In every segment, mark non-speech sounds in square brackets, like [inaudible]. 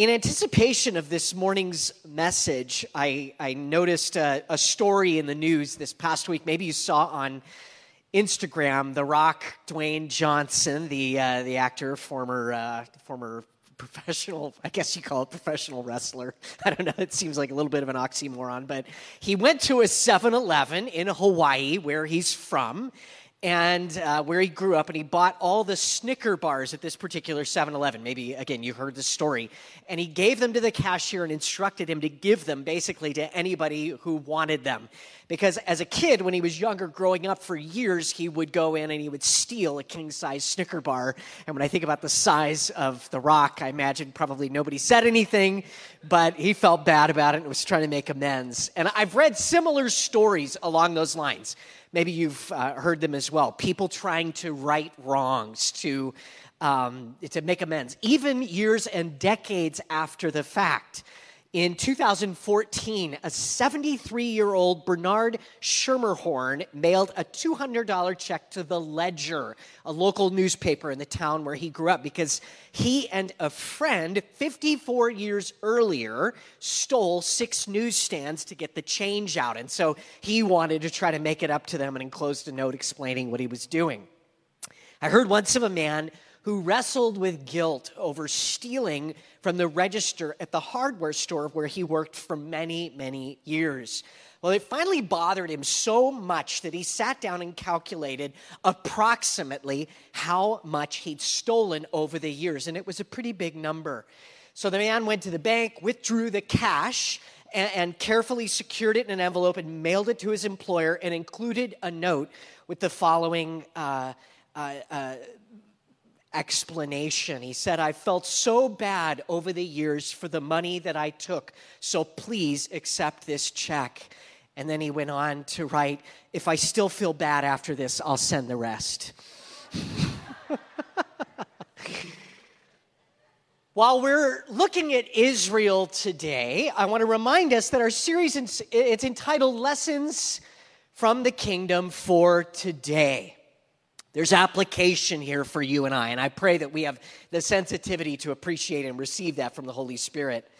In anticipation of this morning's message, I, I noticed a, a, story in the news this past week. Maybe you saw on Instagram. The Rock, Dwayne Johnson, the uh, the actor, former uh, former professional, I guess you call it professional wrestler. [laughs] I don't know, it seems like a little bit of an oxymoron, but he went to a 7 Eleven in Hawaii, where he's from, and uh, where he grew up, and he bought all the Snicker bars at this particular 7 Eleven. Maybe, again, you heard the story. And he gave them to the cashier and instructed him to give them basically to anybody who wanted them. Because as a kid, when he was younger, growing up for years, he would go in and he would steal a king size Snicker bar. And when I think about the size of The Rock, I imagine probably nobody said anything, but he felt bad about it and was trying to make amends. And I've read similar stories along those lines Maybe you've uh, heard them as well. People trying to right wrongs, to, um, to make amends, even years and decades after the fact. In 2014, a 73 year old Bernard Schermerhorn mailed a $200 check to the Ledger, a local newspaper in the town where he grew up, because he and a friend 54 years earlier stole six newsstands to get the change out. And so he wanted to try to make it up to them and enclosed a note explaining what he was doing. I heard once of a man who wrestled with guilt over stealing from the register at the hardware store where he worked for many, many years. Well, it finally bothered him so much that he sat down and calculated approximately how much he'd stolen over the years, and it was a pretty big number. So the man went to the bank, withdrew the cash, and, and carefully secured it in an envelope and mailed it to his employer and included a note with the following uh, uh, uh, explanation. He said, I felt so bad over the years for the money that I took, so please accept this check. And then he went on to write, If I still feel bad after this, I'll send the rest. [laughs] While we're looking at Israel today, I want to remind us that our series it's entitled Lessons from the Kingdom for Today. There's application here for you and I, and I pray that we have the sensitivity to appreciate and receive that from the Holy Spirit.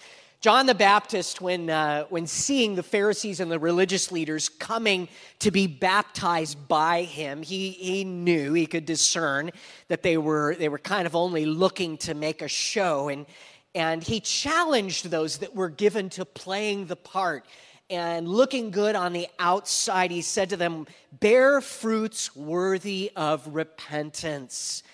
John the Baptist, when, uh, when seeing the Pharisees and the religious leaders coming to be baptized by him, he, he knew, he could discern that they were, they were kind of only looking to make a show. And, and he challenged those that were given to playing the part and looking good on the outside, he said to them, Bear fruits worthy of repentance.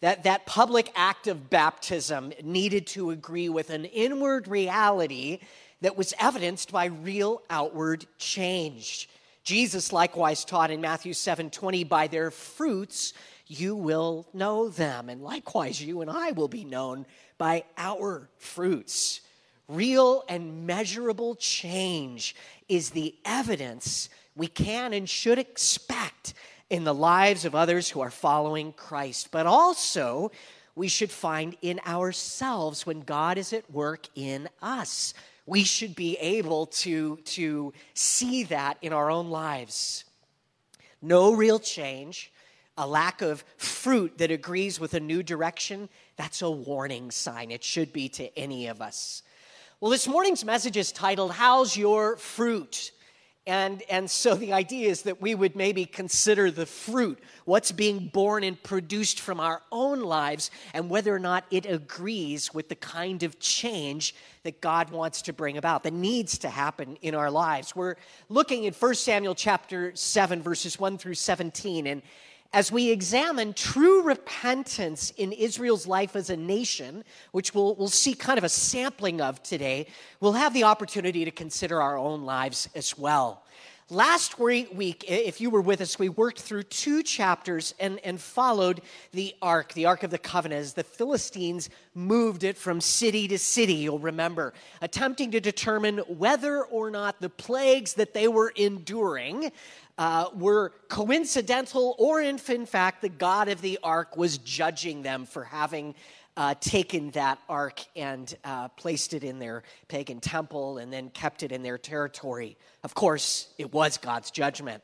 That, that public act of baptism needed to agree with an inward reality that was evidenced by real outward change. Jesus likewise taught in Matthew 7 20, By their fruits you will know them. And likewise, you and I will be known by our fruits. Real and measurable change is the evidence we can and should expect in the lives of others who are following Christ, but also we should find in ourselves when God is at work in us. We should be able to, to see that in our own lives. No real change, a lack of fruit that agrees with a new direction, that's a warning sign. It should be to any of us. Well, this morning's message is titled, How's Your Fruit? And, and so the idea is that we would maybe consider the fruit, what's being born and produced from our own lives, and whether or not it agrees with the kind of change that God wants to bring about, that needs to happen in our lives. We're looking at 1 Samuel chapter 7, verses 1 through 17, and as we examine true repentance in Israel's life as a nation, which we'll, we'll see kind of a sampling of today, we'll have the opportunity to consider our own lives as well. Last week, if you were with us, we worked through two chapters and, and followed the Ark, the Ark of the Covenant, as the Philistines moved it from city to city, you'll remember, attempting to determine whether or not the plagues that they were enduring uh, were coincidental, or if in fact the God of the ark was judging them for having uh, taken that ark and uh, placed it in their pagan temple and then kept it in their territory. Of course, it was God's judgment.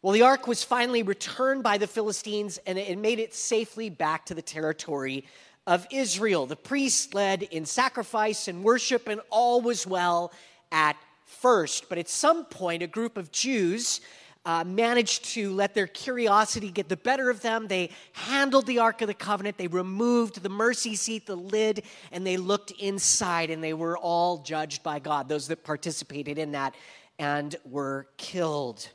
Well, the ark was finally returned by the Philistines and it made it safely back to the territory of Israel. The priests led in sacrifice and worship, and all was well at first. But at some point, a group of Jews uh, managed to let their curiosity get the better of them. They handled the Ark of the Covenant, they removed the mercy seat, the lid, and they looked inside, and they were all judged by God, those that participated in that, and were killed.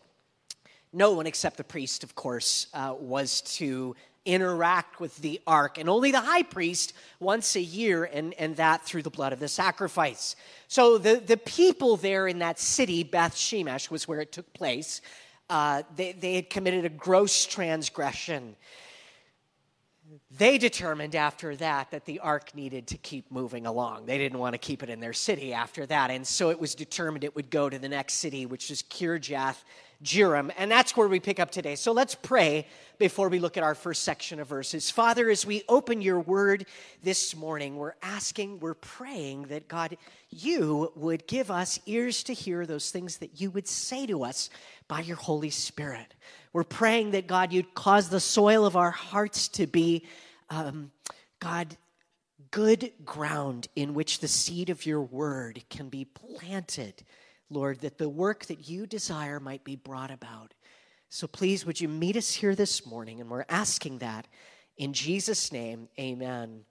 No one except the priest, of course, uh, was to interact with the ark, and only the high priest once a year, and, and that through the blood of the sacrifice. So the, the people there in that city, Beth Shemesh was where it took place, uh, they, they had committed a gross transgression. They determined after that that the ark needed to keep moving along. They didn't want to keep it in their city after that. And so it was determined it would go to the next city, which is Kirjath Jearim. And that's where we pick up today. So let's pray before we look at our first section of verses. Father, as we open your word this morning, we're asking, we're praying that God, you would give us ears to hear those things that you would say to us by your Holy Spirit. We're praying that God, you'd cause the soil of our hearts to be, um, God, good ground in which the seed of your word can be planted Lord, that the work that you desire might be brought about. So please, would you meet us here this morning? And we're asking that in Jesus' name, amen.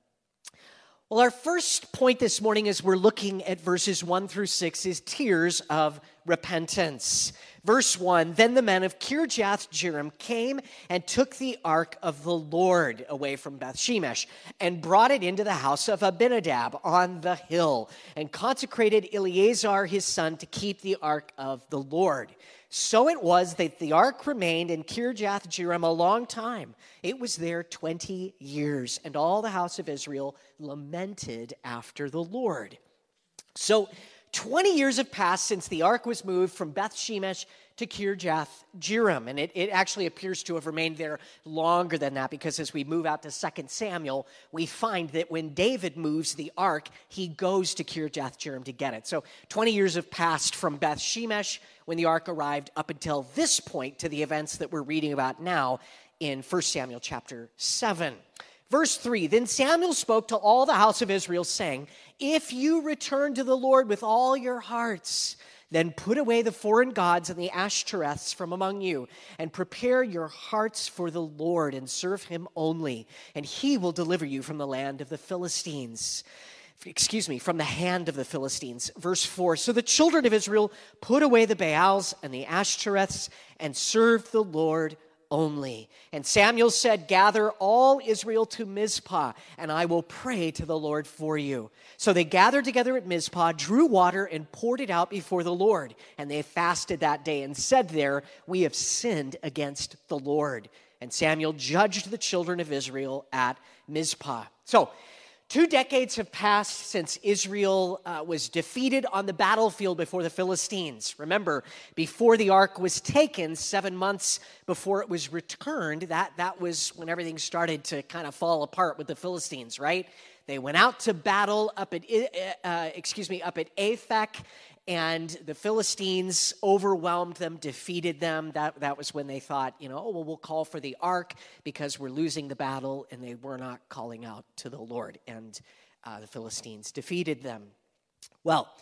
Well, our first point this morning as we're looking at verses 1 through 6 is tears of repentance. Verse 1 Then the men of Kirjath Jearim came and took the ark of the Lord away from Beth Shemesh and brought it into the house of Abinadab on the hill and consecrated Eleazar his son to keep the ark of the Lord. So it was that the ark remained in Kirjath Jearim a long time. It was there 20 years, and all the house of Israel lamented after the Lord. So 20 years have passed since the ark was moved from Beth Shemesh to Kirjath Jearim. And it, it actually appears to have remained there longer than that because as we move out to 2 Samuel, we find that when David moves the ark, he goes to Kirjath Jearim to get it. So 20 years have passed from Beth Shemesh when the ark arrived up until this point to the events that we're reading about now in 1 Samuel chapter 7. Verse 3 Then Samuel spoke to all the house of Israel, saying, If you return to the Lord with all your hearts, then put away the foreign gods and the Ashtoreths from among you, and prepare your hearts for the Lord, and serve him only, and he will deliver you from the land of the Philistines excuse me, from the hand of the Philistines. Verse 4 So the children of Israel put away the Baals and the Ashtoreths and served the Lord only. And Samuel said, Gather all Israel to Mizpah, and I will pray to the Lord for you. So they gathered together at Mizpah, drew water, and poured it out before the Lord. And they fasted that day and said there, We have sinned against the Lord. And Samuel judged the children of Israel at Mizpah. So Two decades have passed since Israel uh, was defeated on the battlefield before the Philistines. Remember, before the ark was taken, seven months before it was returned, that, that was when everything started to kind of fall apart with the Philistines, right? They went out to battle up at, uh, excuse me, up at Aphek, and the Philistines overwhelmed them, defeated them. That, that was when they thought, you know, oh, well, we'll call for the ark because we're losing the battle, and they were not calling out to the Lord. And uh, the Philistines defeated them. Well,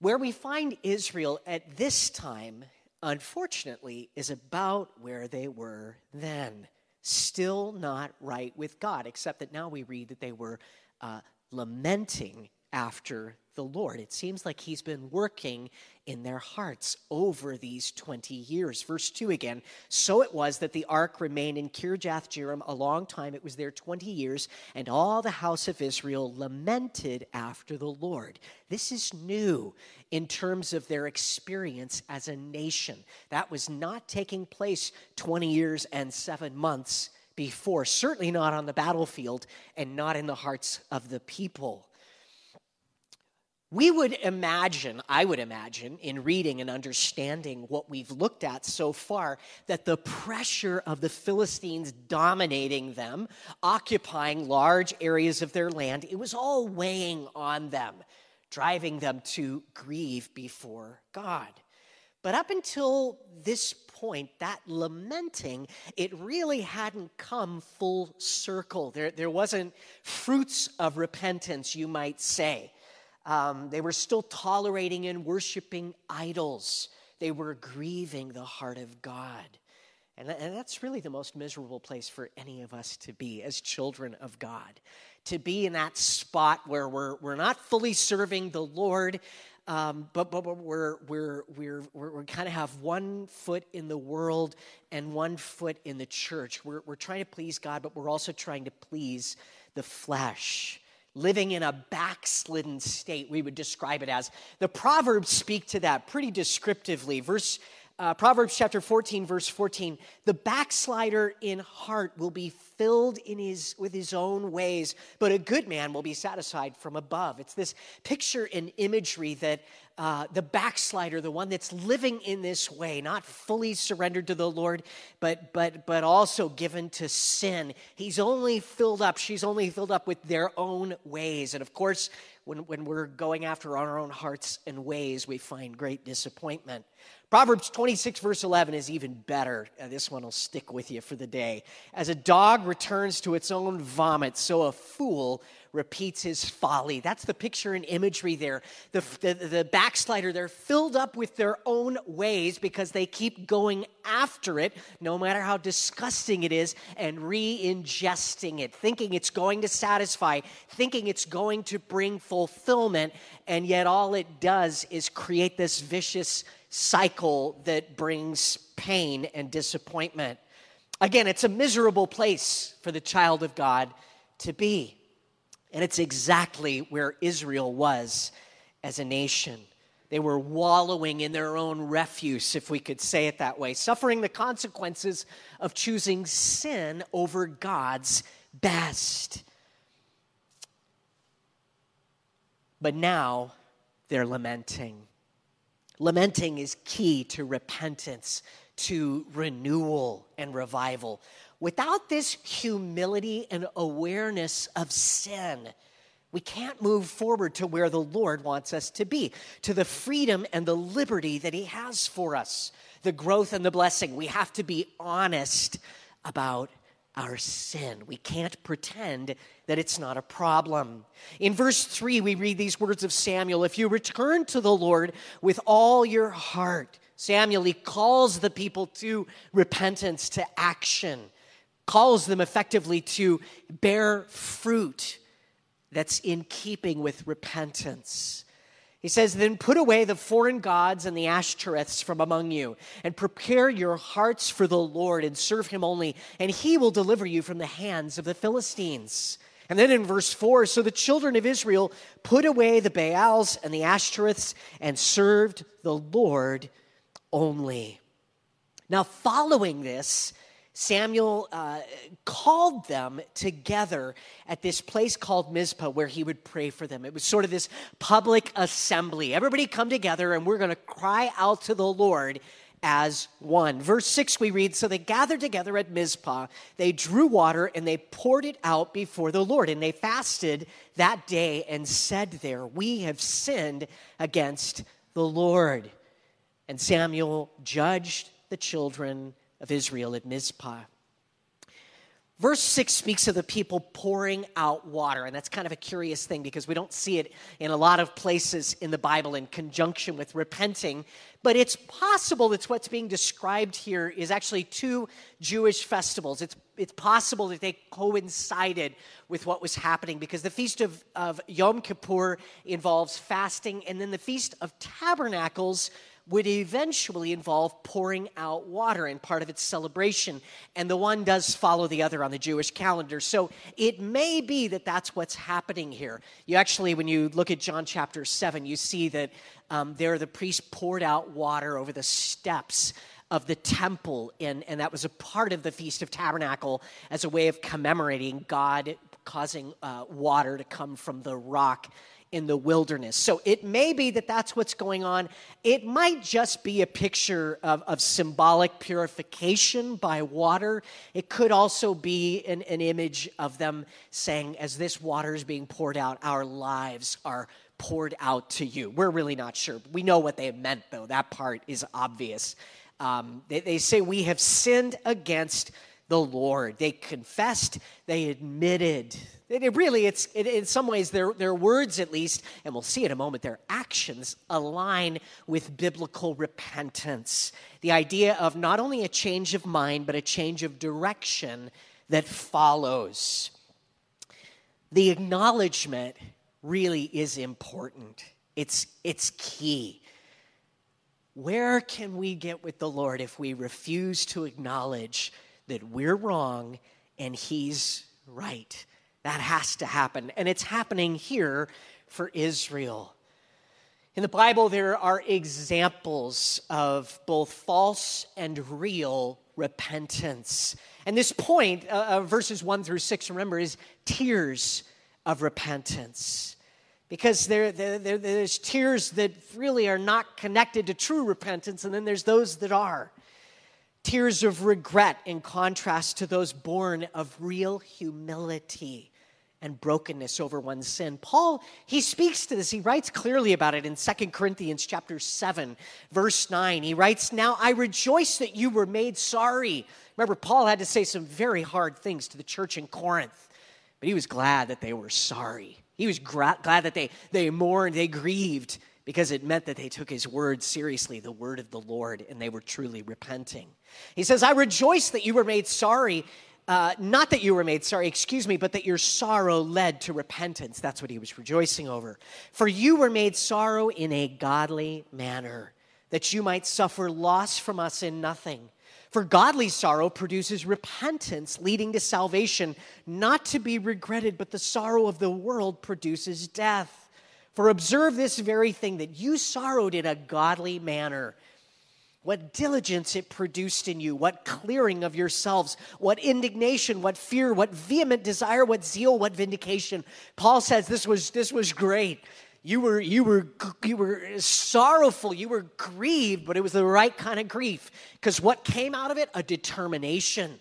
where we find Israel at this time, unfortunately, is about where they were then. Still not right with God, except that now we read that they were uh, lamenting after the Lord. It seems like He's been working in their hearts over these 20 years. Verse 2 again So it was that the ark remained in Kirjath Jearim a long time. It was there 20 years, and all the house of Israel lamented after the Lord. This is new in terms of their experience as a nation. That was not taking place 20 years and seven months before, certainly not on the battlefield and not in the hearts of the people. We would imagine, I would imagine, in reading and understanding what we've looked at so far, that the pressure of the Philistines dominating them, occupying large areas of their land, it was all weighing on them, driving them to grieve before God. But up until this point, that lamenting, it really hadn't come full circle. There, there wasn't fruits of repentance, you might say. Um, they were still tolerating and worshiping idols, they were grieving the heart of God. And, and that's really the most miserable place for any of us to be as children of God. To be in that spot where we're, we're not fully serving the Lord, um, but, but, but we're, we're, we're, we're, we kind of have one foot in the world and one foot in the church. We're, we're trying to please God, but we're also trying to please the flesh. Living in a backslidden state, we would describe it as. The Proverbs speak to that pretty descriptively. Verse uh, Proverbs chapter 14, verse 14 the backslider in heart will be filled in his, with his own ways, but a good man will be satisfied from above. It's this picture and imagery that uh, the backslider, the one that's living in this way, not fully surrendered to the Lord, but, but, but also given to sin, he's only filled up, she's only filled up with their own ways. And of course, when, when we're going after our own hearts and ways, we find great disappointment. Proverbs 26, verse 11 is even better. Uh, this one will stick with you for the day. As a dog returns to its own vomit, so a fool repeats his folly. That's the picture and imagery there. The, the, the backslider, they're filled up with their own ways because they keep going after it, no matter how disgusting it is, and re ingesting it, thinking it's going to satisfy, thinking it's going to bring fulfillment, and yet all it does is create this vicious cycle that brings pain and disappointment. Again, it's a miserable place for the child of God to be. And it's exactly where Israel was as a nation. They were wallowing in their own refuse, if we could say it that way, suffering the consequences of choosing sin over God's best. But now they're lamenting. Lamenting is key to repentance, to renewal and revival. Without this humility and awareness of sin, we can't move forward to where the Lord wants us to be, to the freedom and the liberty that He has for us, the growth and the blessing. We have to be honest about our sin. We can't pretend that it's not a problem. In verse 3, we read these words of Samuel If you return to the Lord with all your heart, Samuel, he calls the people to repentance, to action, calls them effectively to bear fruit that's in keeping with repentance. He says, Then put away the foreign gods and the Ashtoreths from among you, and prepare your hearts for the Lord, and serve him only, and he will deliver you from the hands of the Philistines. And then in verse 4 so the children of Israel put away the Baals and the Ashtoreths and served the Lord only. Now, following this, Samuel uh, called them together at this place called Mizpah where he would pray for them. It was sort of this public assembly. Everybody come together and we're going to cry out to the Lord as one. Verse 6 we read So they gathered together at Mizpah, they drew water and they poured it out before the Lord. And they fasted that day and said there, We have sinned against the Lord. And Samuel judged the children of Israel at Mizpah. Verse 6 speaks of the people pouring out water, and that's kind of a curious thing because we don't see it in a lot of places in the Bible in conjunction with repenting. But it's possible that what's being described here is actually two Jewish festivals. It's, it's possible that they coincided with what was happening because the Feast of, of Yom Kippur involves fasting, and then the Feast of Tabernacles would eventually involve pouring out water in part of its celebration. And the one does follow the other on the Jewish calendar. So it may be that that's what's happening here. You actually, when you look at John chapter 7, you see that um, there the priest poured out water over the steps of the temple, and, and that was a part of the Feast of Tabernacle as a way of commemorating God causing uh, water to come from the rock in the wilderness. So it may be that that's what's going on. It might just be a picture of, of symbolic purification by water. It could also be an, an image of them saying, as this water is being poured out, our lives are poured out to you. We're really not sure. We know what they meant, though. That part is obvious. Um, they, they say, We have sinned against the Lord. They confessed, they admitted. It, really, it's it, in some ways, their, their words at least, and we'll see in a moment, their actions align with biblical repentance. The idea of not only a change of mind, but a change of direction that follows. The acknowledgement really is important, it's, it's key. Where can we get with the Lord if we refuse to acknowledge that we're wrong and He's right? That has to happen. And it's happening here for Israel. In the Bible, there are examples of both false and real repentance. And this point, uh, verses 1 through 6, remember, is tears of repentance. Because there, there, there's tears that really are not connected to true repentance, and then there's those that are. Tears of regret in contrast to those born of real humility and brokenness over one's sin. Paul, he speaks to this. He writes clearly about it in Second Corinthians chapter 7, verse 9. He writes, "Now I rejoice that you were made sorry." Remember Paul had to say some very hard things to the church in Corinth, but he was glad that they were sorry. He was gra- glad that they they mourned, they grieved because it meant that they took his word seriously, the word of the Lord, and they were truly repenting. He says, I rejoice that you were made sorry uh, not that you were made sorry, excuse me, but that your sorrow led to repentance. That's what he was rejoicing over. For you were made sorrow in a godly manner, that you might suffer loss from us in nothing. For godly sorrow produces repentance, leading to salvation, not to be regretted, but the sorrow of the world produces death. For observe this very thing that you sorrowed in a godly manner what diligence it produced in you, what clearing of yourselves, what indignation, what fear, what vehement desire, what zeal, what vindication. Paul says this was this was great. You were you were you were sorrowful, you were grieved, but it was the right kind of grief because what came out of it? A determination.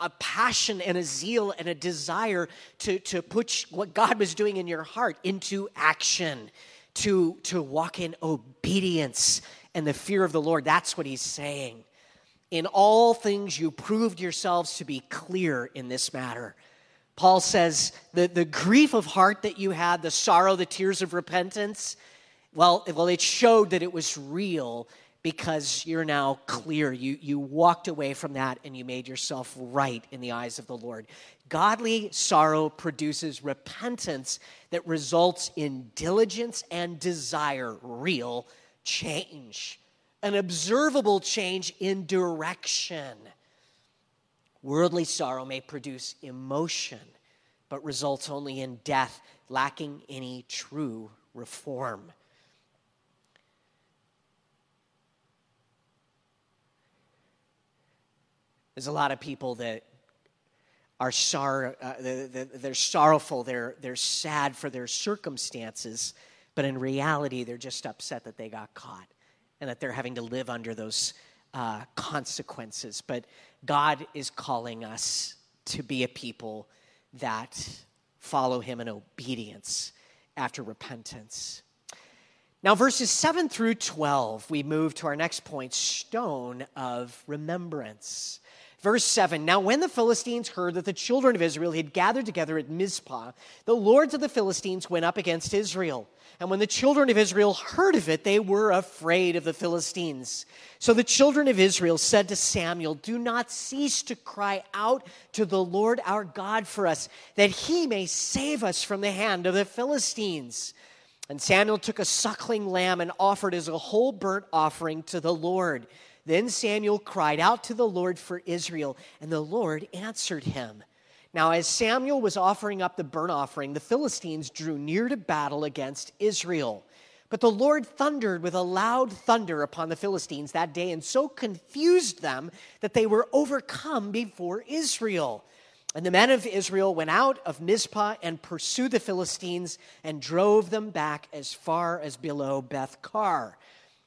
A, passion and a zeal and a desire to, to put what God was doing in your heart into action, to, to walk in obedience and the fear of the Lord. That's what he's saying. In all things, you proved yourselves to be clear in this matter. Paul says the, the grief of heart that you had, the sorrow, the tears of repentance, well, well, it showed that it was real because you're now clear. You, you walked away from that and you made yourself right in the eyes of the Lord. Godly sorrow produces repentance that results in diligence and desire, real change, an observable change in direction. Worldly sorrow may produce emotion, but results only in death, lacking any true reform. There's a lot of people that are sor- uh, they're, they're sorrowful, they're, they're sad for their circumstances, but in reality, they're just upset that they got caught and that they're having to live under those uh, consequences. But God is calling us to be a people that follow Him in obedience after repentance. Now, verses 7 through 12, we move to our next point stone of remembrance. Verse 7 Now, when the Philistines heard that the children of Israel had gathered together at Mizpah, the lords of the Philistines went up against Israel. And when the children of Israel heard of it, they were afraid of the Philistines. So the children of Israel said to Samuel, Do not cease to cry out to the Lord our God for us, that he may save us from the hand of the Philistines. And Samuel took a suckling lamb and offered as a whole burnt offering to the Lord. Then Samuel cried out to the Lord for Israel, and the Lord answered him. Now, as Samuel was offering up the burnt offering, the Philistines drew near to battle against Israel. But the Lord thundered with a loud thunder upon the Philistines that day and so confused them that they were overcome before Israel. And the men of Israel went out of Mizpah and pursued the Philistines and drove them back as far as below Beth Kar.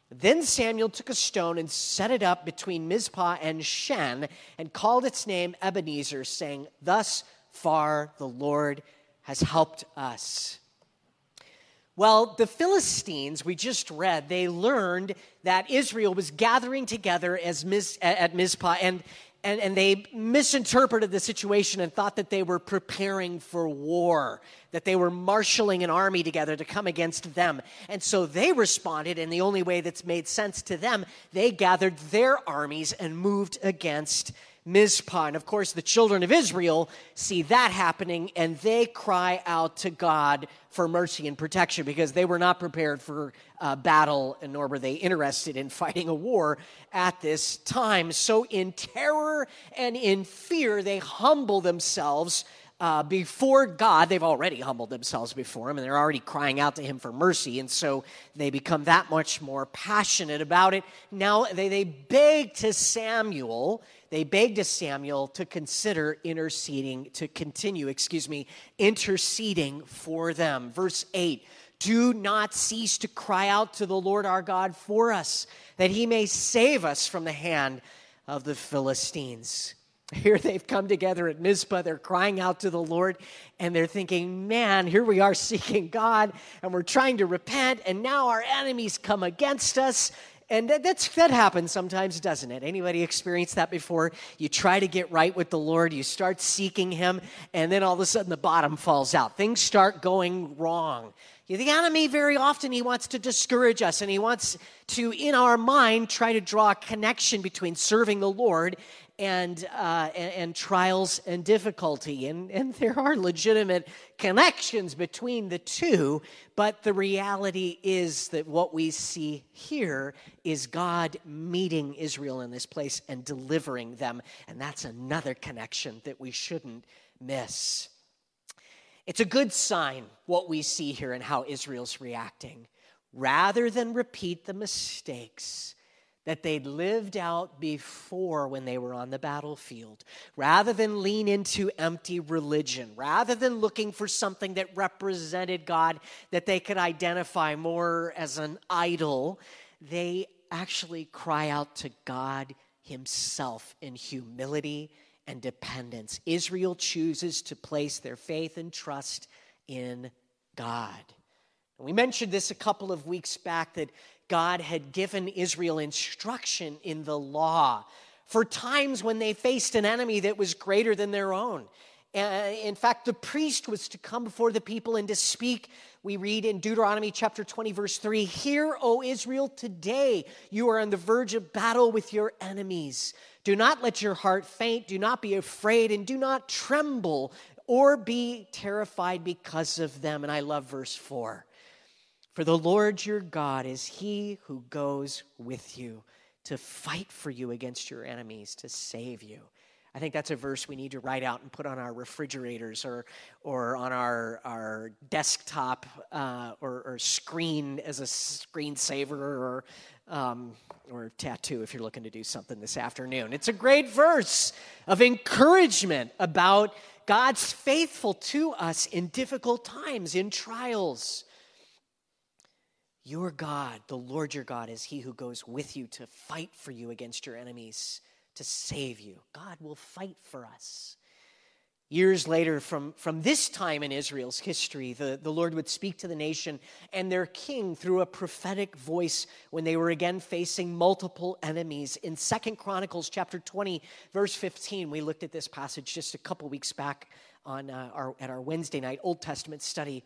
Then Samuel took a stone and set it up between Mizpah and Shen and called its name Ebenezer, saying, Thus far the Lord has helped us. Well, the Philistines, we just read, they learned that Israel was gathering together as Miz, at Mizpah, and, and, and they misinterpreted the situation and thought that they were preparing for war, that they were marshaling an army together to come against them. And so they responded in the only way that's made sense to them. They gathered their armies and moved against Mizpah. And of course, the children of Israel see that happening and they cry out to God for mercy and protection because they were not prepared for uh, battle and nor were they interested in fighting a war at this time. So, in terror and in fear, they humble themselves uh, before God. They've already humbled themselves before Him, and they're already crying out to Him for mercy. And so they become that much more passionate about it. Now they, they beg to Samuel. They beg to Samuel to consider interceding, to continue, excuse me, interceding for them. Verse 8 Do not cease to cry out to the Lord our God for us, that He may save us from the hand of the Philistines. [laughs] Here they've come together at Mizpah. They're crying out to the Lord and they're thinking, man, here we are [laughs] seeking God and we're trying to repent and now our enemies come against us. And that, that's, that happens sometimes, doesn't it? Anybody experienced that before? You try to get right with the Lord, you start seeking Him, and then all of a sudden the bottom falls out. Things start going wrong. The enemy, very often, he wants to discourage us and he wants to, in our mind, try to draw a connection between serving the Lord and, uh, and, and, trials and difficulty. And, and there are legitimate connections between the two, but the reality is that what we see here is God meeting Israel in this place and delivering them. And that's another connection that we shouldn't miss. It's a good sign what we see here and how Israel's reacting. Rather than repeat the mistakes, that they'd lived out before when they were on the battlefield. Rather than lean into empty religion, rather than looking for something that represented God that they could identify more as an idol, they actually cry out to God Himself in humility and dependence. Israel chooses to place their faith and trust in God. We mentioned this a couple of weeks back that God had given Israel instruction in the law for times when they faced an enemy that was greater than their own. Uh, in fact, the priest was to come before the people and to speak. We read in Deuteronomy chapter 20, verse 3 Hear, O Israel, today you are on the verge of battle with your enemies. Do not let your heart faint, do not be afraid, and do not tremble or be terrified because of them. And I love verse 4. For the Lord your God is he who goes with you to fight for you against your enemies, to save you. I think that's a verse we need to write out and put on our refrigerators or, or on our, our desktop uh, or, or, screen as a screensaver or, um, or tattoo if you're looking to do something this afternoon. It's a great verse of encouragement about God's faithful to us in difficult times, in trials. Your God, the Lord your God, is he who goes with you to fight for you against your enemies, to save you. God will fight for us. Years later, from, from this time in Israel's history, the, the Lord would speak to the nation and their king through a prophetic voice when they were again facing multiple enemies. In Second Chronicles chapter 20, verse 15, we looked at this passage just a couple weeks back on uh, our, at our Wednesday night Old Testament study.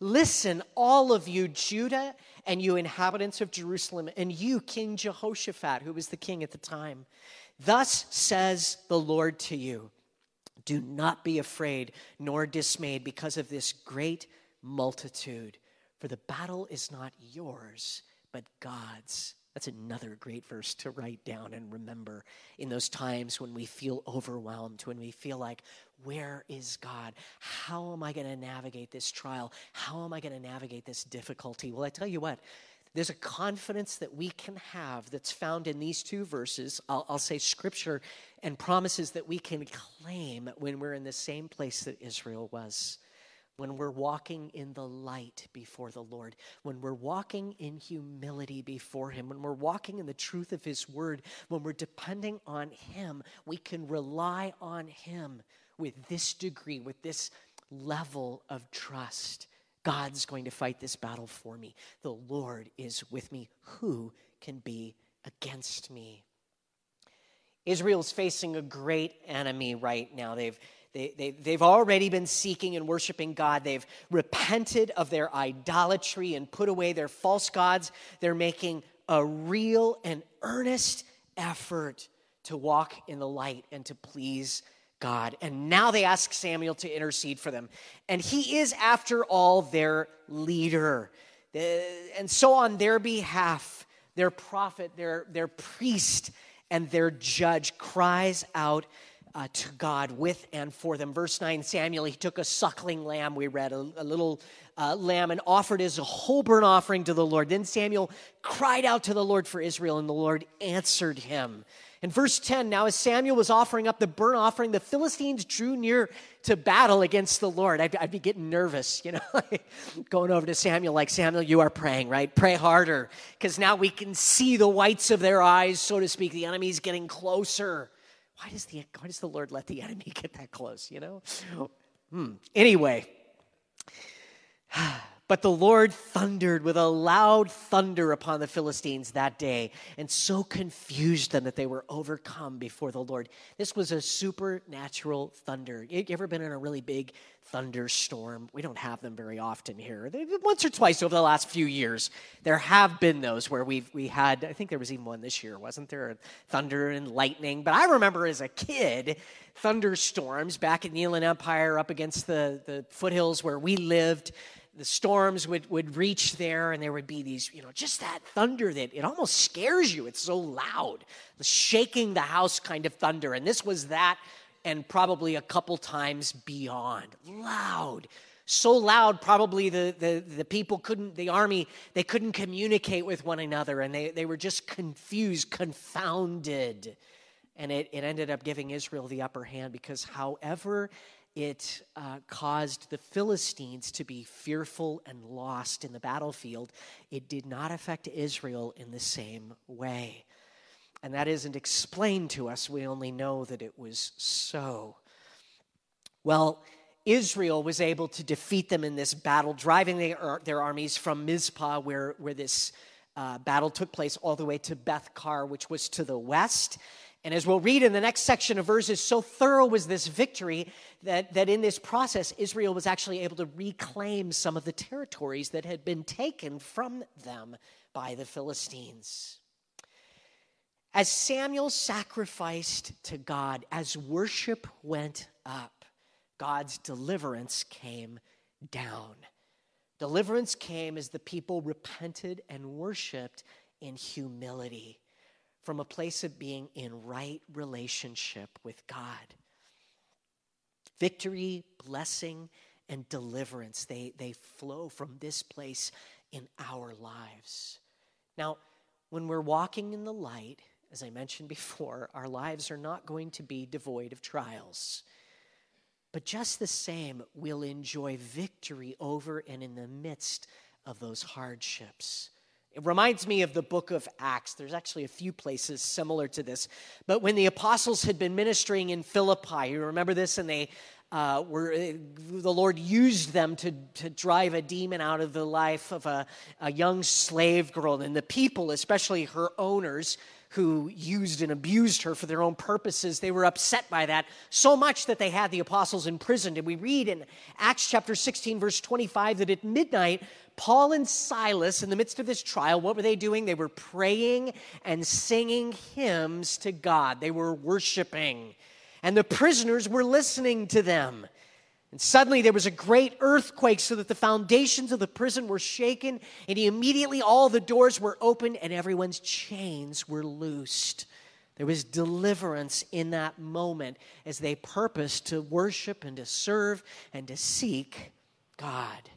Listen, all of you, Judah and you inhabitants of Jerusalem, and you, King Jehoshaphat, who was the king at the time. Thus says the Lord to you Do not be afraid nor dismayed because of this great multitude, for the battle is not yours, but God's. That's another great verse to write down and remember in those times when we feel overwhelmed, when we feel like, where is God? How am I going to navigate this trial? How am I going to navigate this difficulty? Well, I tell you what, there's a confidence that we can have that's found in these two verses. I'll, I'll, say scripture and promises that we can claim when we're in the same place that Israel was when we're walking in the light before the Lord, when we're walking in humility before Him, when we're walking in the truth of His Word, when we're depending on Him, we can rely on Him with this degree, with this level of trust God's going to fight this battle for me. The Lord is with me. Who can be against me? Israel's facing a great enemy right now. They've, they, they, they've already been seeking and worshiping God. They've repented of their idolatry and put away their false gods. They're making a real and earnest effort to walk in the light and to please God. And now they ask Samuel to intercede for them. And he is, after all, their leader. And so, on their behalf, their prophet, their, their priest, and their judge cries out uh, to God with and for them. Verse 9 Samuel, he took a suckling lamb, we read, a, a little uh, lamb, and offered as a whole burnt offering to the Lord. Then Samuel cried out to the Lord for Israel, and the Lord answered him. In verse 10, now as Samuel was offering up the burnt offering, the Philistines drew near to battle against the Lord. I'd, I'd be getting nervous, you know, [laughs] going over to Samuel, like, Samuel, you are praying, right? Pray harder, because now we can see the whites of their eyes, so to speak. The enemy's getting closer. Why does the, why does the Lord let the [laughs] enemy get that close, you know? Hmm. Anyway. But the Lord thundered with a loud thunder upon the Philistines that day and so confused them that they were overcome before the Lord. This was a supernatural thunder. You ever been in a really big thunderstorm? We don't have them very often here. Once or twice over the last few years, there have been those where we've we had, I think there was even one this year, wasn't there? Thunder and lightning. But I remember as a kid, thunderstorms back in the Inland Empire up against the, the foothills where we lived the storms would, would reach there and there would be these, you know, just that thunder that it almost scares you. It's so loud, the shaking the house kind of thunder. And this was that and probably a couple times beyond. Loud. So loud, probably the, the, the people couldn't, the army, they couldn't communicate with one another and they, they were just confused, confounded. And it, it ended up giving Israel the upper hand because, however, it uh, caused the Philistines to be fearful and lost in the battlefield. It did not affect Israel in the same way. And that isn't explained to us, we only know that it was so. Well, Israel was able to defeat them in this battle, driving their, their armies from Mizpah, where, where this uh, battle took place, all the way to Beth-kar, which was to the west. And as we'll read in the next section of verses, so thorough was this victory that, that in this process, Israel was actually able to reclaim some of the territories that had been taken from them by the Philistines. As Samuel sacrificed to God, as worship went up, God's deliverance came down. Deliverance came as the people repented and worshiped in humility from a place of being in right relationship with God. Victory, blessing, and deliverance, they, they flow from this place in our lives. Now, when we're walking in the light, as I mentioned before, our lives are not going to be devoid of trials. But just the same, we'll enjoy victory over and in the midst of those hardships. It reminds me of the book of Acts. There's actually a few places similar to this. But when the apostles had been ministering in Philippi, you remember this? And they uh, were, uh, the Lord used them to, to drive a demon out of the life of a, a young slave girl. And the people, especially her owners, who used and abused her for their own purposes, they were upset by that so much that they had the apostles imprisoned. And we read in Acts chapter 16, verse 25, that at midnight, Paul and Silas, in the midst of this trial, what were they doing? They were praying and singing hymns to God. They were worshiping. And the prisoners were listening to them. And suddenly there was a great earthquake so that the foundations of the prison were shaken, and immediately all the doors were opened and everyone's chains were loosed. There was deliverance in that moment as they purposed to worship and to serve and to seek God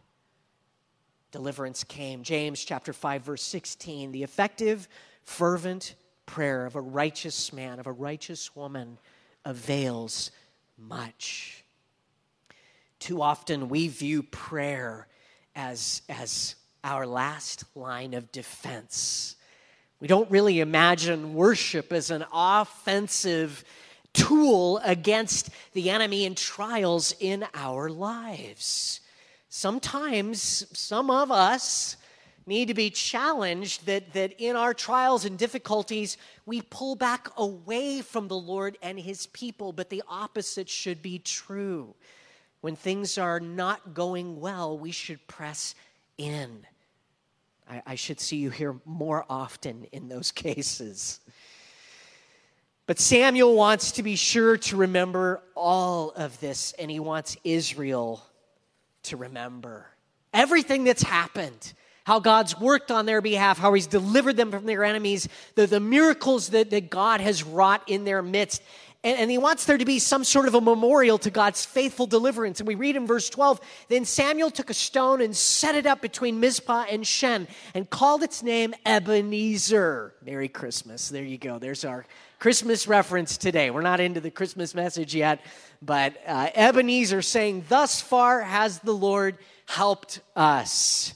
deliverance came. James chapter 5 verse 16, the effective fervent prayer of a righteous man, of a righteous woman avails much. Too often we view prayer as as our last line of defense. We don't really imagine worship as an offensive tool against the enemy in trials in our lives. Sometimes some of us need to be challenged that, that in our trials and difficulties, we pull back away from the Lord and his people, but the opposite should be true. When things are not going well, we should press in. I, I should see you here more often in those [laughs] cases. But Samuel wants to be sure to remember all of this, and he wants Israel to remember everything that's happened how God's worked on their behalf, how He's delivered them from their enemies, the, the miracles that, that God has wrought in their midst. And, and, He wants there to be some sort of a memorial to God's faithful deliverance. And we read in verse 12 Then Samuel took a stone and set it up between Mizpah and Shen and called its name Ebenezer. Merry Christmas. There you go. There's our Christmas reference today. We're not into the Christmas message yet, but uh, Ebenezer saying, Thus far has the Lord helped us.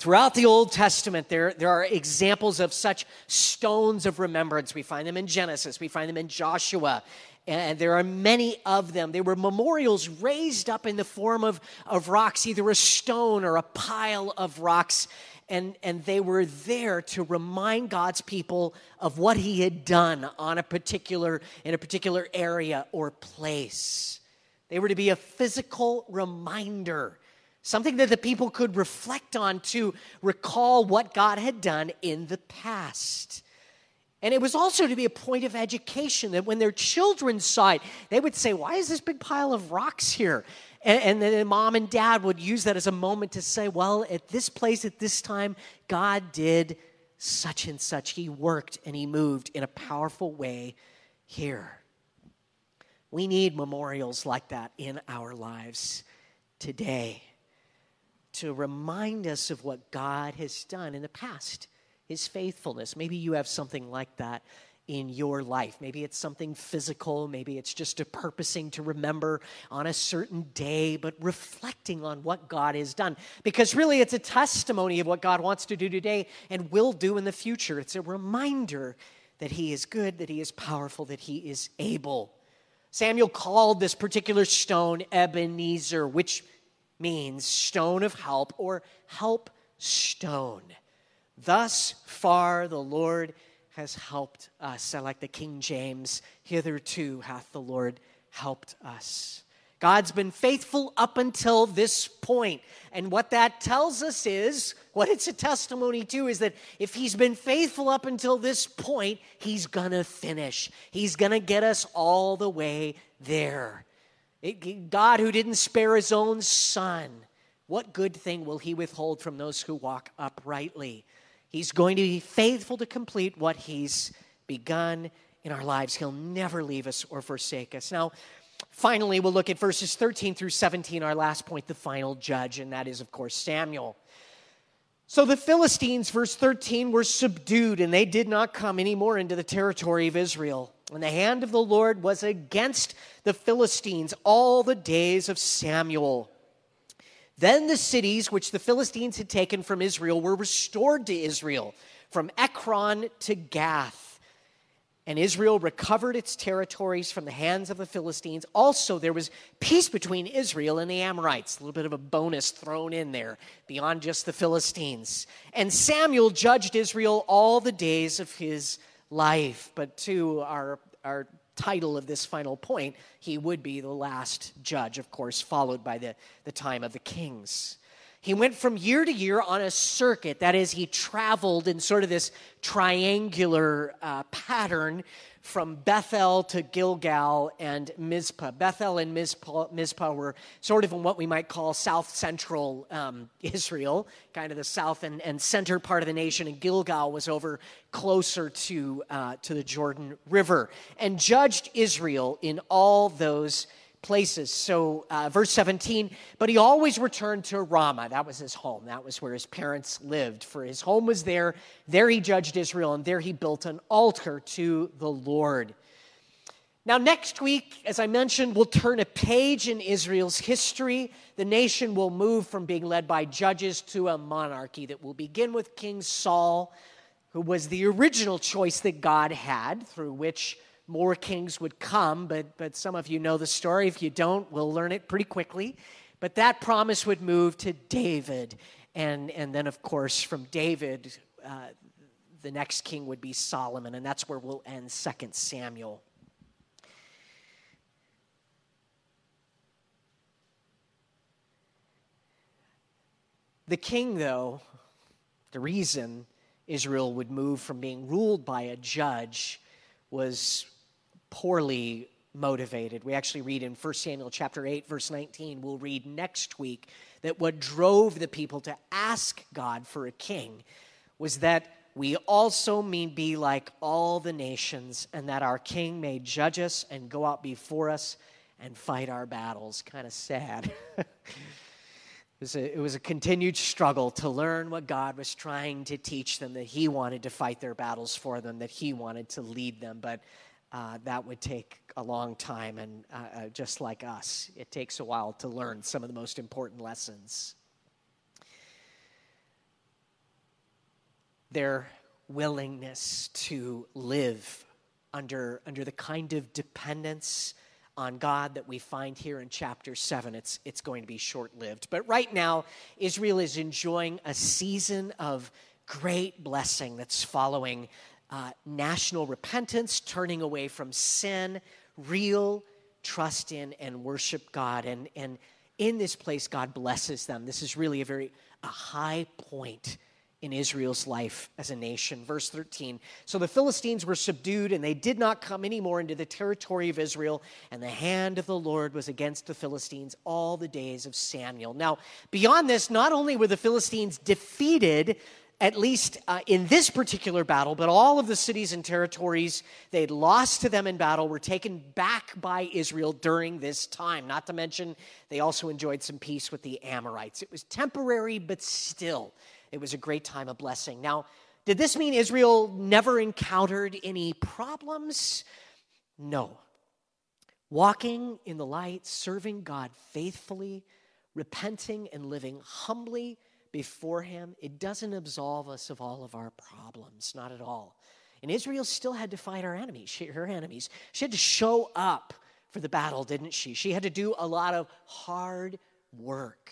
Throughout the Old Testament, there, there are examples of such stones of remembrance. We find them in Genesis, we find them in Joshua, and there are many of them. They were memorials raised up in the form of, of rocks, either a stone or a pile of rocks. And, and they were there to remind God's people of what he had done on a particular, in a particular area or place. They were to be a physical reminder something that the people could reflect on to recall what God had done in the past. And it was also to be a point of education that when their children saw it, they would say, Why is this big pile of rocks here? And, and then mom and dad would use that as a moment to say, Well, at this place, at this time, God did such and such. He worked and He moved in a powerful way here. We need memorials like that in our lives today to remind us of what God has done in the past, his faithfulness. Maybe you have something like that in your life. Maybe it's something physical, maybe it's just a purposing to remember on a certain day, but reflecting on what God has done. Because really, it's a testimony of what God wants to do today and will do in the future. It's a reminder that He is good, that He is powerful, that He is able. Samuel called this particular stone Ebenezer, which means stone of help or help stone. Thus far the Lord has helped us. I like the King James, hitherto hath the Lord helped us. God's been faithful up until this point. And what that tells us is, what it's a testimony to, is that if He's been faithful up until this point, He's gonna finish. He's gonna get us all the way there. It, God, who didn't spare his own son, what good thing will he withhold from those who walk uprightly? He's going to be faithful to complete what he's begun in our lives. He'll never leave us or forsake us. Now, finally, we'll look at verses 13 through 17, our last point, the final judge, and that is, of course, Samuel. So the Philistines, verse 13, were subdued, and they did not come anymore into the territory of Israel. And the hand of the Lord was against the Philistines all the days of Samuel. Then the cities which the Philistines had taken from Israel were restored to Israel, from Ekron to Gath. And Israel recovered its territories from the hands of the Philistines. Also, there was peace between Israel and the Amorites, a little bit of a bonus thrown in there beyond just the Philistines. And Samuel judged Israel all the days of his life. But to our, our title of this final point, he would be the last judge, of course, followed by the, the time of the kings. He went from year to year on a circuit. That is, he traveled in sort of this triangular uh, pattern from Bethel to Gilgal and Mizpah. Bethel and Mizpah, Mizpah were sort of in what we might call south central um, Israel, kind of the south and, and center part of the nation, and Gilgal was over closer to, uh, to the Jordan River, and judged Israel in all those places. So, uh, verse 17, but he always returned to Ramah. That was his home. That was where his parents lived. For his home was there. There he judged Israel, and there he built an altar to the Lord. Now, next week, as I mentioned, we'll turn a page in Israel's history. The nation will move from being led by judges to a monarchy that will begin with King Saul, who was the original choice that God had, through which more kings would come, but, but some of you know the story. If you don't, we'll learn it pretty quickly. But that promise would move to David. And, and then, of course, from David, uh, the next king would be Solomon. And that's where we'll end 2 Samuel. The king, though, the reason Israel would move from being ruled by a judge was poorly motivated. We actually read in 1 Samuel chapter 8 verse 19, we'll read next week that what drove the people to ask God for a king was that we also mean be like all the nations and that our king may judge us and go out before us and fight our battles. Kind of sad. [laughs] it, was a, it was a continued struggle to learn what God was trying to teach them, that He wanted to fight their battles for them, that He wanted to lead them. But uh, that would take a long time, and uh, uh, just like us, it takes a while to learn some of the most important lessons. Their willingness to live under, under the kind of dependence on God that we find here in chapter 7. It's, it's going to be short lived. But right now, Israel is enjoying a season of great blessing that's following uh, national repentance, turning away from sin, real trust in and worship God. And, and in this place, God blesses them. This is really a very a high point in Israel's life as a nation. Verse 13 So the Philistines were subdued, and they did not come any more into the territory of Israel, and the hand of the Lord was against the Philistines all the days of Samuel. Now, beyond this, not only were the Philistines defeated, at least uh, in this particular battle, but all of the cities and territories they'd lost to them in battle were taken back by Israel during this time. Not to mention, they also enjoyed some peace with the Amorites. It was temporary, but still, it was a great time of blessing. Now, did this mean Israel never encountered any problems? No. Walking in the light, serving God faithfully, repenting and living humbly before Him, it doesn't absolve us of all of our problems, not at all. And Israel still had to fight our enemies, she, her enemies. She had to show up for the battle, didn't she? She had to do a lot of hard work.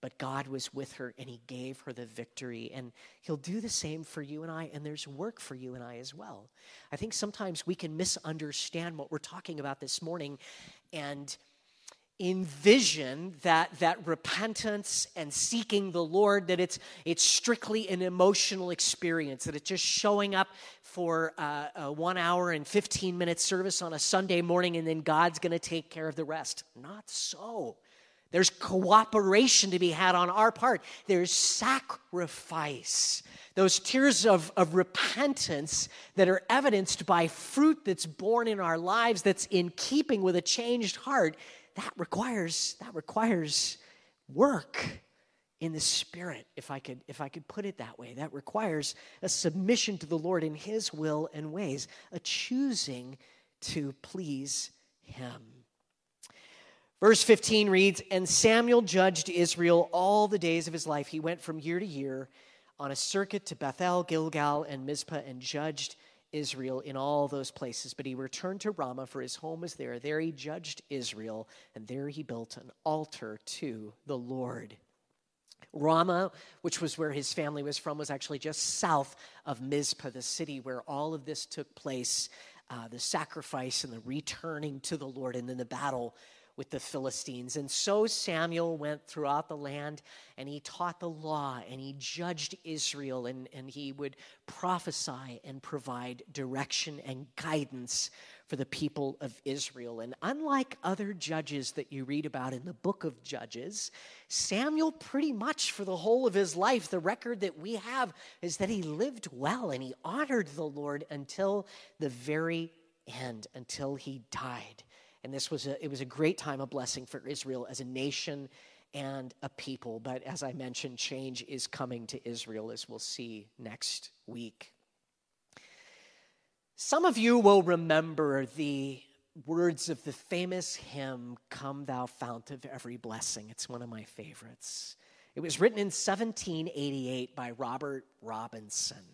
But God was with her and He gave her the victory. And He'll do the same for you and I. And there's work for you and I as well. I think sometimes we can misunderstand what we're talking about this morning and envision that that repentance and seeking the lord that it's it's strictly an emotional experience that it's just showing up for uh, a one hour and 15 minute service on a sunday morning and then god's going to take care of the rest. Not so. There's cooperation to be had on our part. There's sacrifice. Those tears of, of repentance that are evidenced by fruit that's born in our lives that's in keeping with a changed heart that requires that requires work in the spirit if i could if i could put it that way. That requires a submission to the lord in his will and ways a choosing to please him. Verse 15 reads and samuel judged israel all the days of his life. He went from year to year on a circuit to bethel gilgal and mizpah and judged Israel in all those places, but he returned to Ramah, for his home was there. There he judged Israel, and there he built an altar to the Lord. Ramah, which was where his family was from, was actually just south of Mizpah, the city where all of this took place uh, the sacrifice and the returning to the Lord, and then the battle with the Philistines. And so Samuel went throughout the land and he taught the law and he judged Israel and, and he would prophesy and provide direction and guidance for the people of Israel. And unlike other judges that you read about in the book of Judges, Samuel, pretty much for the whole of his life, the record that we have is that he lived well and he honored the Lord until the very end, until he died. And this was a, it was a great time of blessing for Israel as a nation and a people. But as I mentioned, change is coming to Israel, as we'll see next week. Some of you will remember the words of the famous hymn, Come Thou Fount of Every Blessing. It's one of my favorites. It was written in 1788 by Robert Robinson.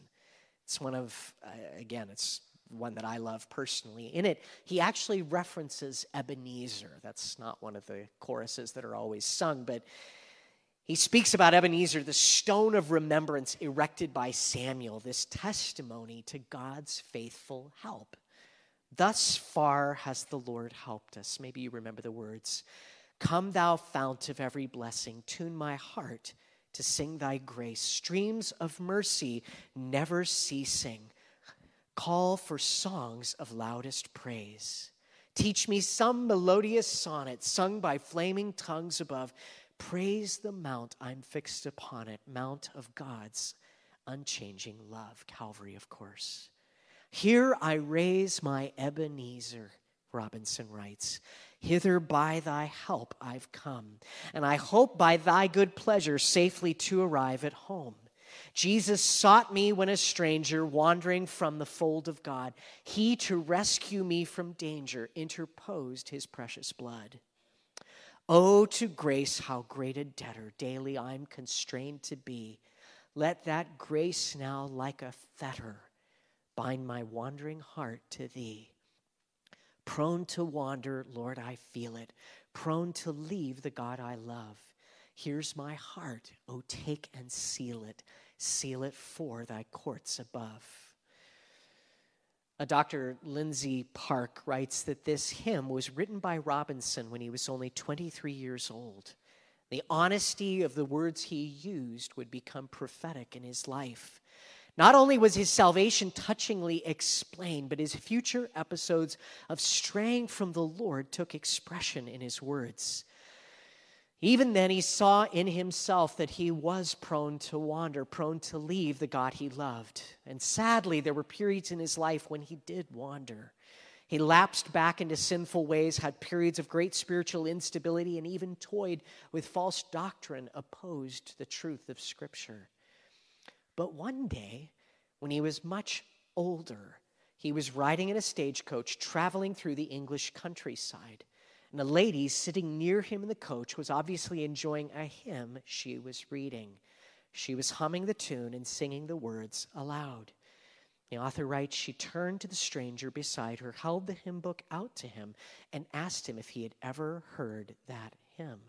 It's one of, uh, again, it's one that I love personally. In it, he actually references Ebenezer. That's not one of the choruses that are always sung, but he speaks about Ebenezer, the stone of remembrance erected by Samuel, this testimony to God's faithful help. Thus far has the Lord helped us. Maybe you remember the words Come, thou fount of every blessing, tune my heart to sing thy grace, streams of mercy never ceasing. Call for songs of loudest praise. Teach me some melodious sonnet sung by flaming tongues above. Praise the mount I'm fixed upon it, mount of God's unchanging love. Calvary, of course. Here I raise my Ebenezer, Robinson writes. Hither by thy help I've come, and I hope by thy good pleasure safely to arrive at home. Jesus sought me when a stranger, wandering from the fold of God. He, to rescue me from danger, interposed his precious blood. Oh, to grace, how great a debtor daily I'm constrained to be. Let that grace now, like a fetter, bind my wandering heart to thee. Prone to wander, Lord, I feel it. Prone to leave the God I love. Here's my heart, oh, take and seal it. Seal it for thy courts above. A Dr. Lindsay Park writes that this hymn was written by Robinson when he was only 23 years old. The honesty of the words he used would become prophetic in his life. Not only was his salvation touchingly explained, but his future episodes of straying from the Lord took expression in his words. Even then, he saw in himself that he was prone to wander, prone to leave the God he loved. And sadly, there were periods in his life when he did wander. He lapsed back into sinful ways, had periods of great spiritual instability, and even toyed with false doctrine opposed to the truth of Scripture. But one day, when he was much older, he was riding in a stagecoach traveling through the English countryside. And a lady sitting near him in the coach was obviously enjoying a hymn she was reading. She was humming the tune and singing the words aloud. The author writes She turned to the stranger beside her, held the hymn book out to him, and asked him if he had ever heard that hymn.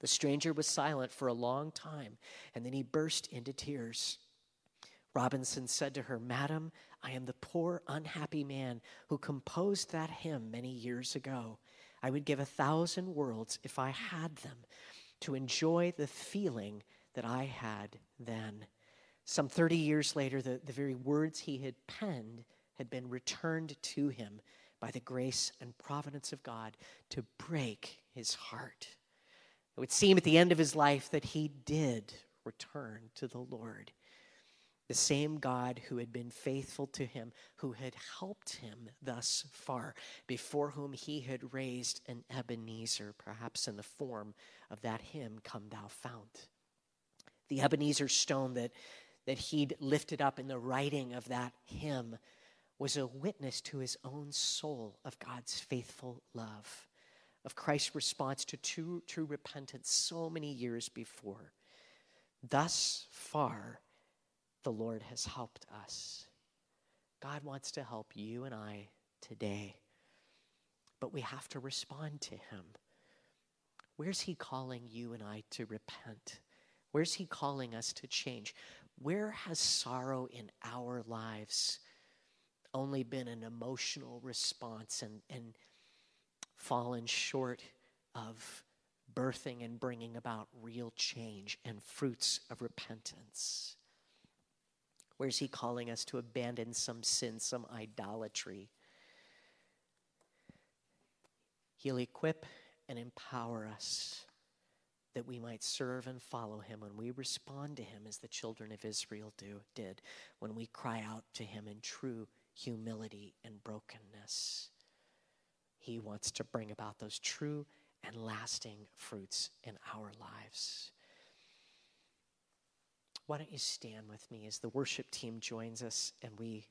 The stranger was silent for a long time, and then he burst into tears. Robinson said to her, Madam, I am the poor, unhappy man who composed that hymn many years ago. I would give a thousand worlds if I had them to enjoy the feeling that I had then. Some 30 years later, the, the very words he had penned had been returned to him by the grace and providence of God to break his heart. It would seem at the end of his life that he did return to the Lord. The same God who had been faithful to him, who had helped him thus far, before whom he had raised an Ebenezer, perhaps in the form of that hymn, Come Thou Fount. The Ebenezer stone that, that he'd lifted up in the writing of that hymn was a witness to his own soul of God's faithful love of Christ's response to true, true repentance so many years before. Thus far, the Lord has helped us. God wants to help you and I today, but we have to respond to Him. Where's He calling you and I to repent? Where's He calling us to change? Where has sorrow in our lives only been an emotional response and, and fallen short of birthing and bringing about real change and fruits of repentance? Where's He calling us to abandon some sin, some idolatry? He'll equip and empower us that we might serve and follow him when we respond to him as the children of Israel do, did, when we cry out to him in true humility and brokenness. He wants to bring about those true and lasting fruits in our lives. Why don't you stand with me as the worship team joins us and we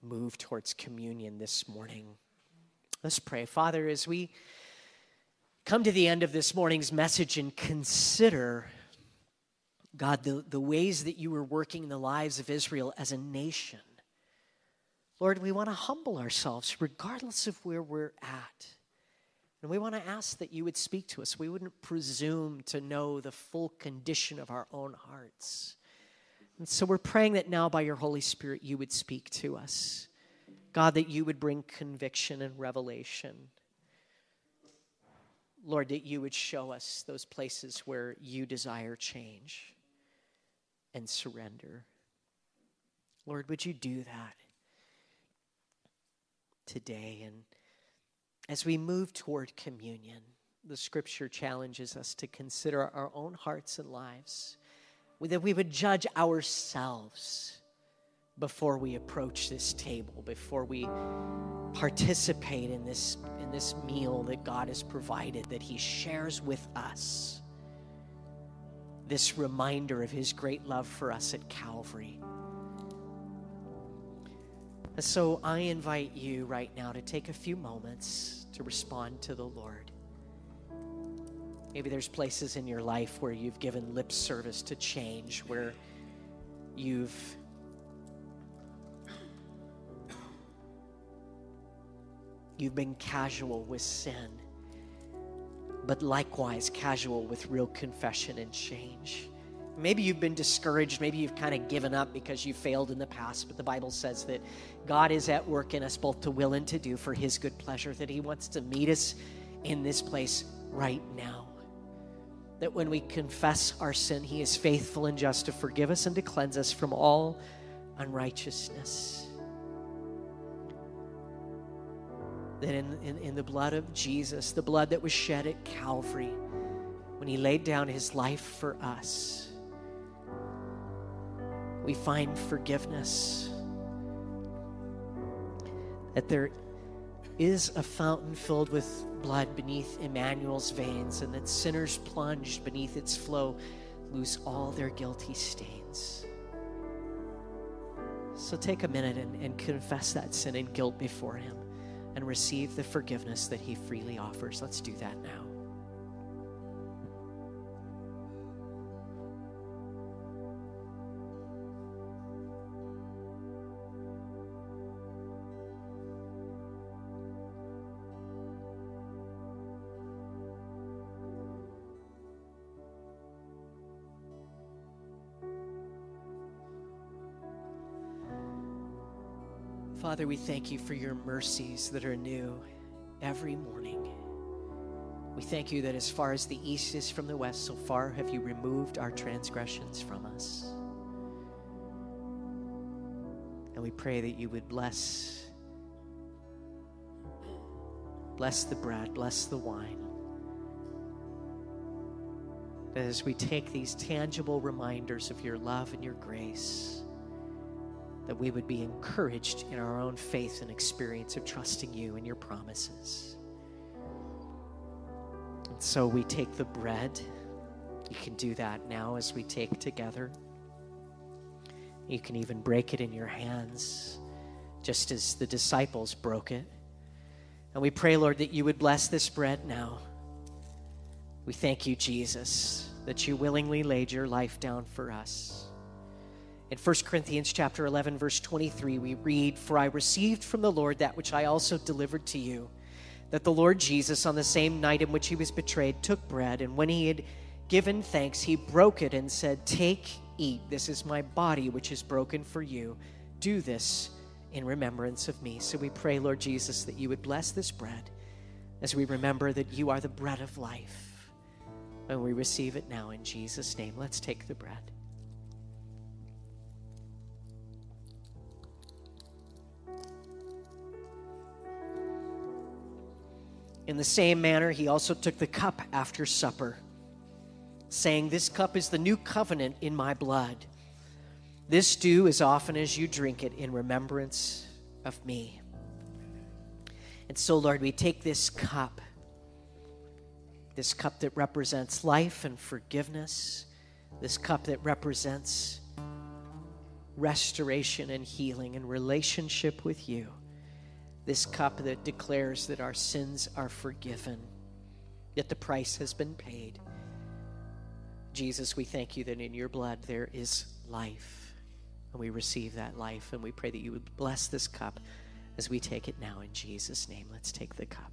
move towards communion this morning? Let's pray. Father, as we come to the end of this morning's message and consider, God, the, the ways that you were working in the lives of Israel as a nation, Lord, we want to humble ourselves regardless of where we're at. And we want to ask that you would speak to us. We wouldn't presume to know the full condition of our own hearts. And so we're praying that now by your Holy Spirit you would speak to us. God, that you would bring conviction and revelation. Lord, that you would show us those places where you desire change and surrender. Lord, would you do that today? And as we move toward communion, the scripture challenges us to consider our own hearts and lives, that we would judge ourselves before we approach this table, before we participate in this, in this meal that God has provided, that He shares with us. This reminder of His great love for us at Calvary. So I invite you right now to take a few moments to respond to the Lord. Maybe there's places in your life where you've given lip service to change, where you've you've been casual with sin, but likewise casual with real confession and change. Maybe you've been discouraged. Maybe you've kind of given up because you failed in the past. But the Bible says that God is at work in us both to will and to do for His good pleasure, that He wants to meet us in this place right now. That when we confess our sin, He is faithful and just to forgive us and to cleanse us from all unrighteousness. That in, in, in the blood of Jesus, the blood that was shed at Calvary, when He laid down His life for us, we find forgiveness. That there is a fountain filled with blood beneath Emmanuel's veins, and that sinners plunged beneath its flow lose all their guilty stains. So take a minute and, and confess that sin and guilt before Him and receive the forgiveness that He freely offers. Let's do that now. Father, we thank you for your mercies that are new every morning. We thank you that as far as the east is from the west, so far have you removed our transgressions from us. And we pray that you would bless bless the bread, bless the wine. That as we take these tangible reminders of your love and your grace, that we would be encouraged in our own faith and experience of trusting you and your promises. And so we take the bread. You can do that now as we take together. You can even break it in your hands, just as the disciples broke it. And we pray, Lord, that you would bless this bread now. We thank you, Jesus, that you willingly laid your life down for us. In 1 Corinthians chapter 11 verse 23 we read for I received from the Lord that which I also delivered to you that the Lord Jesus on the same night in which he was betrayed took bread and when he had given thanks he broke it and said take eat. This is my body which is broken for you. Do this in remembrance of me so we pray Lord Jesus that you would bless this bread as we remember that you are the bread of life. And we receive it now in Jesus name. Let's take the bread In the same manner, he also took the cup after supper, saying, This cup is the new covenant in my blood. This do as often as you drink it in remembrance of me. And so, Lord, we take this cup, this cup that represents life and forgiveness, this cup that represents restoration and healing and relationship with you this cup that declares that our sins are forgiven, yet the price has been paid. Jesus, we thank you that in your blood there is life. and we receive that life. And we pray that you would bless this cup as we take it now in Jesus' name. Let's take the cup.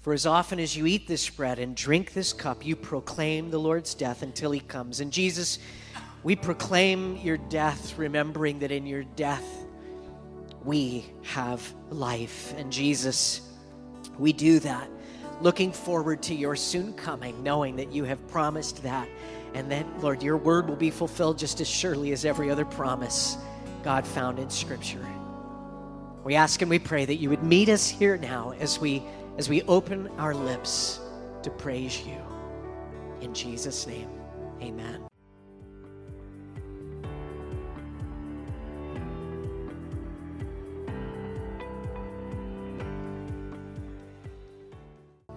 For as often as you eat this bread and drink this cup, you proclaim the Lord's death until he comes. And Jesus, we proclaim your death, remembering that in your death we have life. And Jesus, we do that, looking forward to your soon coming, knowing that you have promised that. And that, Lord, your word will be fulfilled just as surely as every other promise God found in Scripture. We ask and we pray that you would meet us here now as we as we open our lips to praise you. In Jesus' name, amen.